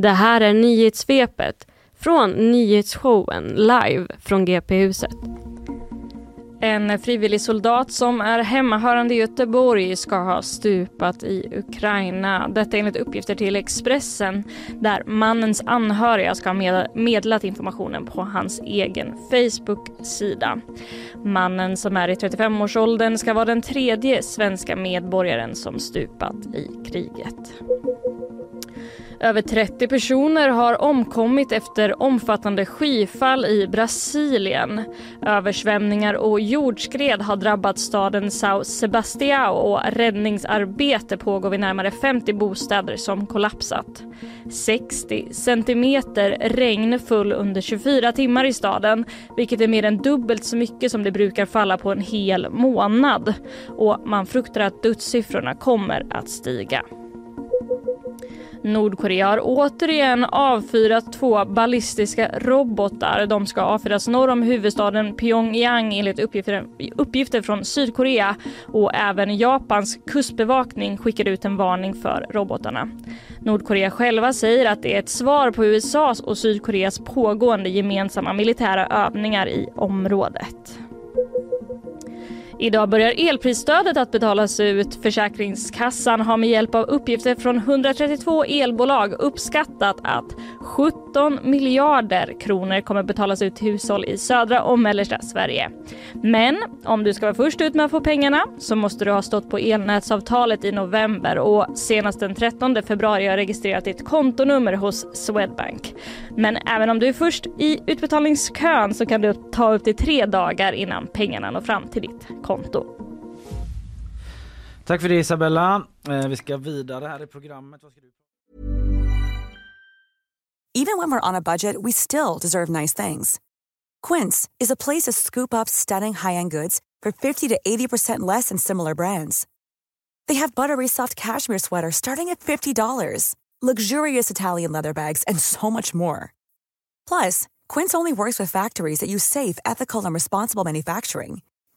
Det här är nyhetssvepet från nyhetsshowen live från GP-huset. En frivillig soldat som är hemmahörande i Göteborg ska ha stupat i Ukraina. Detta enligt uppgifter till Expressen där mannens anhöriga ska ha meddelat informationen på hans egen Facebook-sida. Mannen som är i 35-årsåldern ska vara den tredje svenska medborgaren som stupat i kriget. Över 30 personer har omkommit efter omfattande skyfall i Brasilien. Översvämningar och jordskred har drabbat staden São Sebastião och räddningsarbete pågår vid närmare 50 bostäder som kollapsat. 60 centimeter regn föll under 24 timmar i staden vilket är mer än dubbelt så mycket som det brukar falla på en hel månad. Och man fruktar att dödssiffrorna kommer att stiga. Nordkorea har återigen avfyrat två ballistiska robotar. De ska avfyras norr om huvudstaden Pyongyang enligt uppgifter, uppgifter från Sydkorea och även Japans kustbevakning skickade ut en varning för robotarna. Nordkorea själva säger att det är ett svar på USAs och Sydkoreas pågående gemensamma militära övningar i området. Idag börjar elprisstödet att betalas ut. Försäkringskassan har med hjälp av uppgifter från 132 elbolag uppskattat att 17 miljarder kronor kommer betalas ut till hushåll i södra och mellersta Sverige. Men om du ska vara först ut med att få pengarna så måste du ha stått på elnätsavtalet i november och senast den 13 februari har registrerat ditt kontonummer hos Swedbank. Men även om du är först i utbetalningskön så kan det ta upp till tre dagar innan pengarna når fram till ditt konto. Tack för det Isabella. Eh, vi ska vidare här i programmet. Even when we're on a budget we still deserve nice things. Quince is a place to scoop up stunning high-end goods for 50 to 80% less than similar brands. They have buttery soft cashmere sweaters starting at $50, luxurious Italian leather bags, and so much more. Plus, Quince only works with factories that use safe, ethical, and responsible manufacturing.